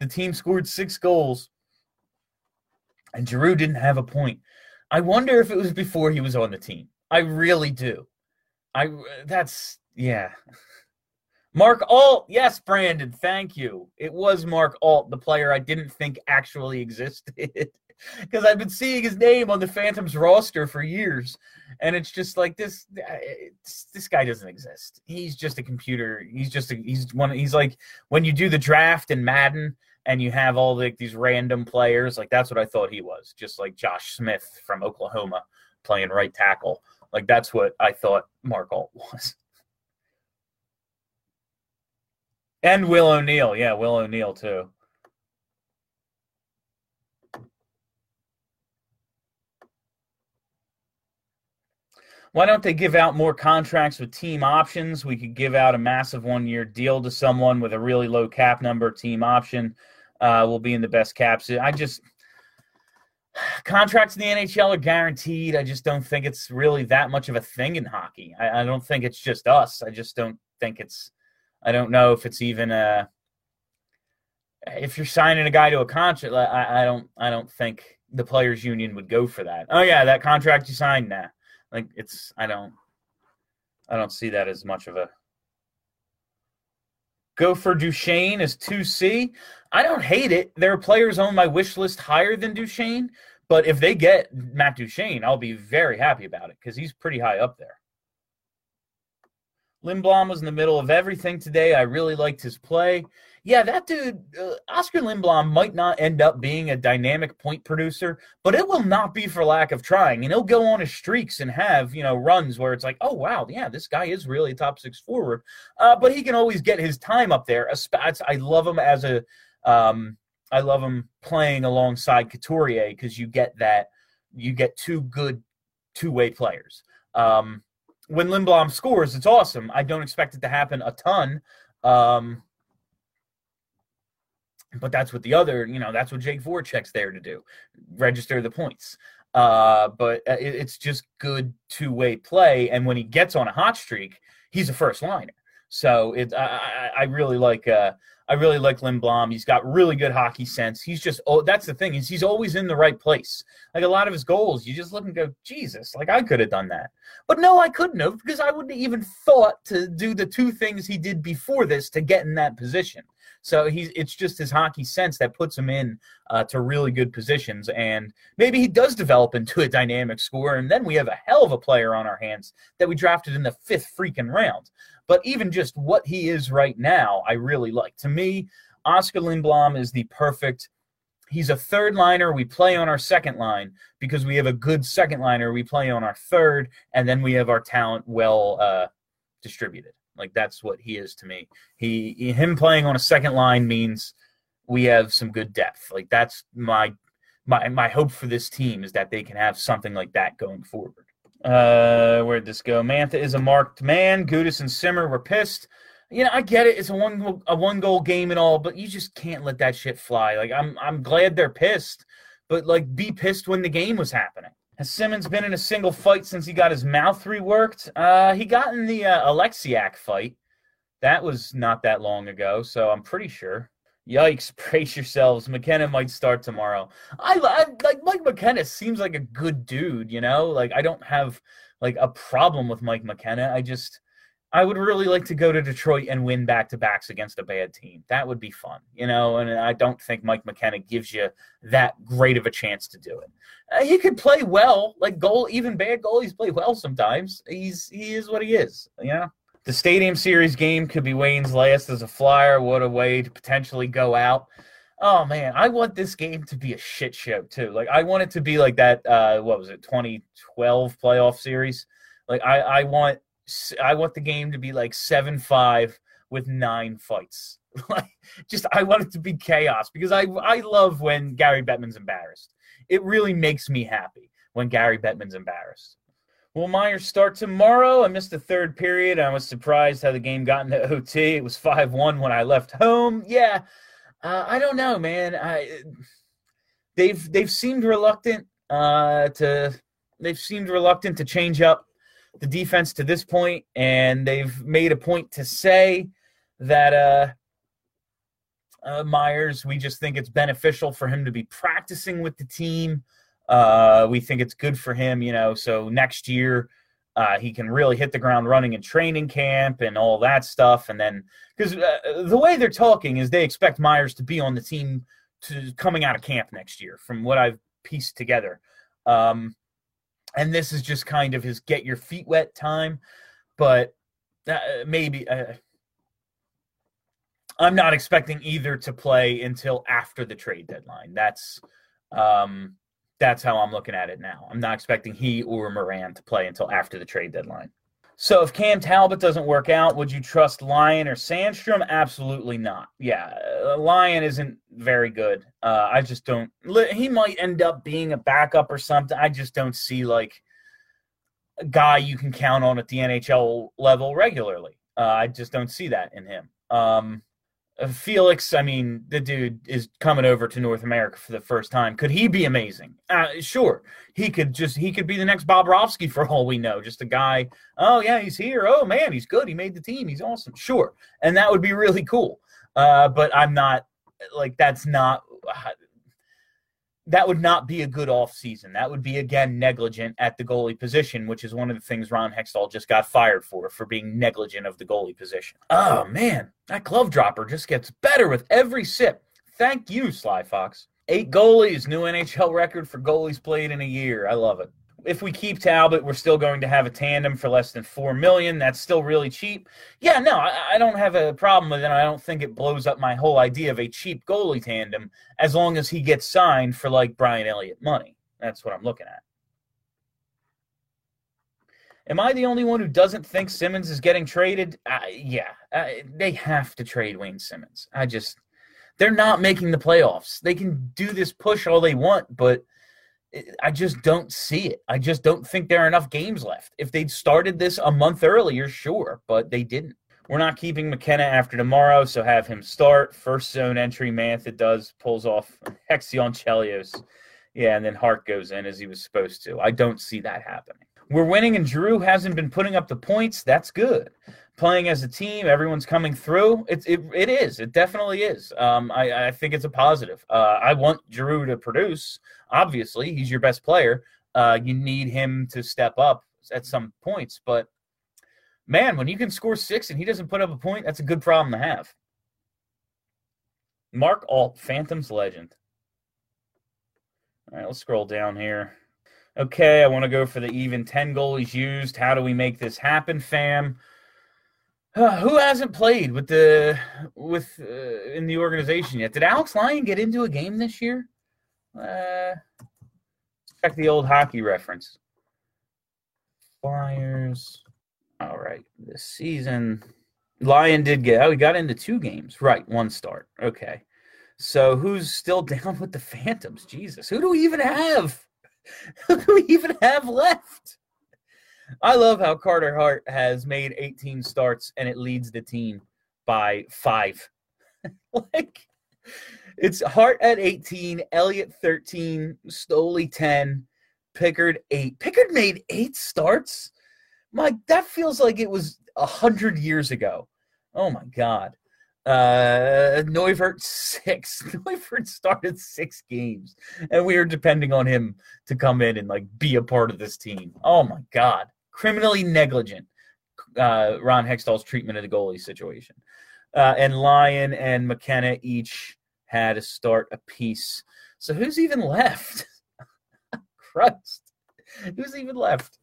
the team scored six goals and Giroux didn't have a point. I wonder if it was before he was on the team. I really do. I that's yeah. Mark Alt, yes, Brandon, thank you. It was Mark Alt, the player I didn't think actually existed. because I've been seeing his name on the Phantoms roster for years, and it's just like uh, this. This guy doesn't exist. He's just a computer. He's just a, he's one. He's like when you do the draft in Madden and you have all like these random players. Like that's what I thought he was, just like Josh Smith from Oklahoma playing right tackle. Like that's what I thought Mark Alt was. And Will O'Neill, yeah, Will O'Neill too. Why don't they give out more contracts with team options? We could give out a massive one year deal to someone with a really low cap number, team option. Uh, will be in the best caps. I just contracts in the NHL are guaranteed. I just don't think it's really that much of a thing in hockey. I, I don't think it's just us. I just don't think it's. I don't know if it's even a. If you're signing a guy to a contract, I, I don't. I don't think the players' union would go for that. Oh yeah, that contract you signed now. Like it's I don't I don't see that as much of a go for Duchene as 2C. I don't hate it. There are players on my wish list higher than Duchene, but if they get Matt Duchene, I'll be very happy about it because he's pretty high up there. Lindblom was in the middle of everything today. I really liked his play yeah, that dude, uh, Oskar Lindblom, might not end up being a dynamic point producer, but it will not be for lack of trying. And he'll go on his streaks and have, you know, runs where it's like, oh, wow, yeah, this guy is really top six forward. Uh, but he can always get his time up there. I love him as a, um, I love him playing alongside Couturier because you get that, you get two good two way players. Um, when Lindblom scores, it's awesome. I don't expect it to happen a ton. Um, but that's what the other, you know, that's what Jake Voracek's there to do, register the points. Uh, but uh, it, it's just good two way play. And when he gets on a hot streak, he's a first liner. So it, I, I really like, uh, I really like Lindblom. He's got really good hockey sense. He's just, oh, that's the thing is he's always in the right place. Like a lot of his goals, you just look and go, Jesus, like I could have done that. But no, I couldn't have because I wouldn't even thought to do the two things he did before this to get in that position. So he's it's just his hockey sense that puts him in uh, to really good positions, and maybe he does develop into a dynamic scorer, and then we have a hell of a player on our hands that we drafted in the fifth freaking round. But even just what he is right now, I really like. To me, Oskar Lindblom is the perfect. He's a third liner. We play on our second line because we have a good second liner. We play on our third, and then we have our talent well uh, distributed. Like that's what he is to me. He him playing on a second line means we have some good depth. Like that's my my my hope for this team is that they can have something like that going forward. Uh, where'd this go? Mantha is a marked man. Gudas and Simmer were pissed. You know, I get it. It's a one a one goal game and all, but you just can't let that shit fly. Like I'm I'm glad they're pissed, but like be pissed when the game was happening. Has Simmonds been in a single fight since he got his mouth reworked? Uh, he got in the uh, Oleksiak fight. That was not that long ago, so I'm pretty sure. Yikes! Brace yourselves. McKenna might start tomorrow. I, I like Mike McKenna. Seems like a good dude. You know, like I don't have like a problem with Mike McKenna. I just I would really like to go to Detroit and win back to backs against a bad team. That would be fun, you know. And I don't think Mike McKenna gives you that great of a chance to do it. Uh, he could play well, like goal. Even bad goalies play well sometimes. He's he is what he is, you know. The Stadium Series game could be Wayne's last as a Flyer. What a way to potentially go out. Oh man, I want this game to be a shit show too. Like I want it to be like that. Uh, what was it, 2012 playoff series? Like I, I want I want the game to be like seven five with nine fights. like just I want it to be chaos because I I love when Gary Bettman's embarrassed. It really makes me happy when Gary Bettman's embarrassed. Will Myers start tomorrow? I missed the third period. I was surprised how the game got into OT. It was 5 1 when I left home. Yeah, uh, I don't know, man. I, they've they've seemed reluctant uh, to they've seemed reluctant to change up the defense to this point, and they've made a point to say that uh, uh, Myers, we just think it's beneficial for him to be practicing with the team. Uh, we think it's good for him, you know, so next year uh, he can really hit the ground running in training camp and all that stuff. And then, because uh, the way they're talking is they expect Myers to be on the team to coming out of camp next year, from what I've pieced together. Um, and this is just kind of his get your feet wet time. But uh, maybe uh, I'm not expecting either to play until after the trade deadline. That's um, that's how I'm looking at it now. I'm not expecting he or Morin to play until after the trade deadline. So if Cam Talbot doesn't work out, would you trust Lyon or Sandstrom? Absolutely not. Yeah, uh, Lyon isn't very good. Uh, I just don't. He might end up being a backup or something. I just don't see like a guy you can count on at the NHL level regularly. Uh, I just don't see that in him. Um, Felix, I mean, the dude is coming over to North America for the first time. Could he be amazing? Uh, sure. He could just he could be the next Bobrovsky for all we know. Just a guy. Oh yeah, he's here. Oh man, he's good. He made the team. He's awesome. Sure, and that would be really cool. Uh, but I'm not like that's not that would not be a good off season. That would be again negligent at the goalie position, which is one of the things Ron Hextall just got fired for for being negligent of the goalie position. Oh man, that glove dropper just gets better with every sip. Thank you, Sly Fox. Eight goalies, new NHL record for goalies played in a year. I love it if we keep Talbot, we're still going to have a tandem for less than four million. That's still really cheap. Yeah, no, I, I, don't have a problem with it. I don't think it blows up my whole idea of a cheap goalie tandem as long as he gets signed for like Brian Elliott money. That's what I'm looking at. Am I the only one who doesn't think Simmonds is getting traded? Uh, yeah, uh, they have to trade Wayne Simmonds. I just, they're not making the playoffs. They can do this push all they want, but I just don't see it. I just don't think there are enough games left. If they'd started this a month earlier, sure, but they didn't. We're not keeping McKenna after tomorrow, so have him start. First zone entry, Mantha does, pulls off Hexion Chelios. Yeah, and then Hart goes in as he was supposed to. I don't see that happening. We're winning, and Drew hasn't been putting up the points. That's good. Playing as a team, everyone's coming through. It, it, it is. It definitely is. Um, I, I think it's a positive. Uh, I want Drew to produce. Obviously, he's your best player. Uh, you need him to step up at some points. But man, when you can score six and he doesn't put up a point, that's a good problem to have. Mark Alt, Phantoms legend. All right, let's scroll down here. Okay, I want to go for the even 10 goalies used. How do we make this happen, fam? Uh, who hasn't played with the with uh, in the organization yet? Did Alex Lyon get into a game this year? Uh, check the old hockey reference. Flyers. All right, this season, Lyon did get. Oh, he got into two games. Right, one start. Okay. So who's still down with the Phantoms? Jesus, who do we even have? Who do we even have left? I love how Carter Hart has made 18 starts and it leads the team by five. like it's Hart at 18, Elliott 13, Stoli 10, Pickard 8. Pickard made eight starts? My that feels like it was a hundred years ago. Oh my god. Uh Neuvirth six. Neuvirth started six games. And we were depending on him to come in and like be a part of this team. Oh my god. Criminally negligent. Uh Ron Hextall's treatment of the goalie situation. Uh, and Lyon and McKenna each had a start a piece. So who's even left? Christ. Who's even left?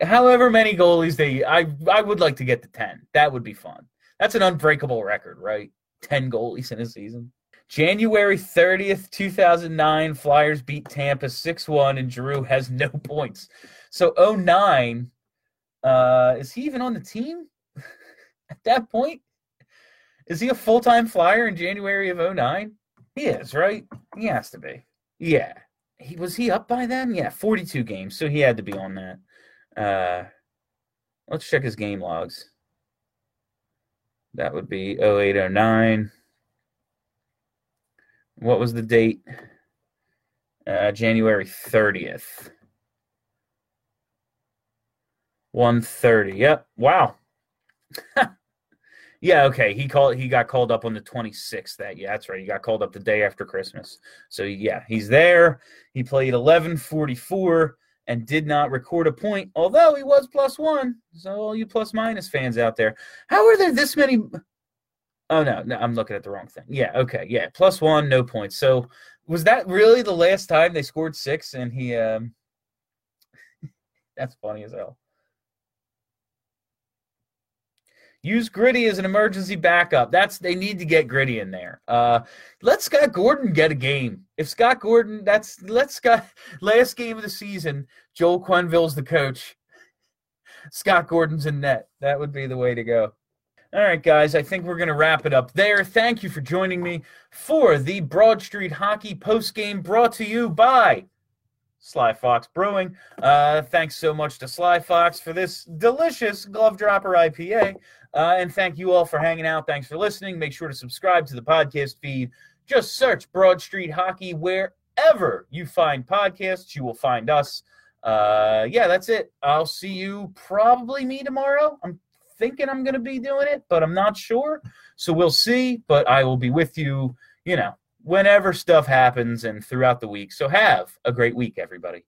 However many goalies they I I would like to get to 10. That would be fun. That's an unbreakable record, right? 10 goalies in a season. January 30th, 2009, Flyers beat Tampa 6-1 and Drew has no points. So 09 uh is he even on the team at that point? Is he a full time flyer in January of 09? He is, right? He has to be. Yeah. He was he up by then? Yeah, 42 games. So he had to be on that. Uh let's check his game logs. That would be 0809. What was the date? Uh, January 30th. 130. Yep. Wow. Yeah, okay. He called. He got called up on the 26th. That yeah, that's right. He got called up the day after Christmas. So yeah, he's there. He played 11:44 and did not record a point, although he was plus one. So all you plus minus fans out there, how are there this many? Oh no, no, I'm looking at the wrong thing. Yeah, okay, yeah, plus one, no points. So was that really the last time they scored six? And he, um, that's funny as hell. Use Gritty as an emergency backup. That's they need to get Gritty in there. Uh, let Scott Gordon get a game. If Scott Gordon, that's let Scott last game of the season. Joel Quenneville's the coach. Scott Gordon's in net. That would be the way to go. All right, guys, I think we're going to wrap it up there. Thank you for joining me for the Broad Street Hockey post game brought to you by Sly Fox Brewing. Uh, thanks so much to Sly Fox for this delicious glove dropper IPA. Uh, and thank you all for hanging out. Thanks for listening. Make sure to subscribe to the podcast feed. Just search Broad Street Hockey wherever you find podcasts. You will find us. Uh, yeah, that's it. I'll see you probably me tomorrow. I'm thinking I'm going to be doing it, but I'm not sure. So we'll see. But I will be with you, you know, whenever stuff happens and throughout the week. So have a great week, everybody.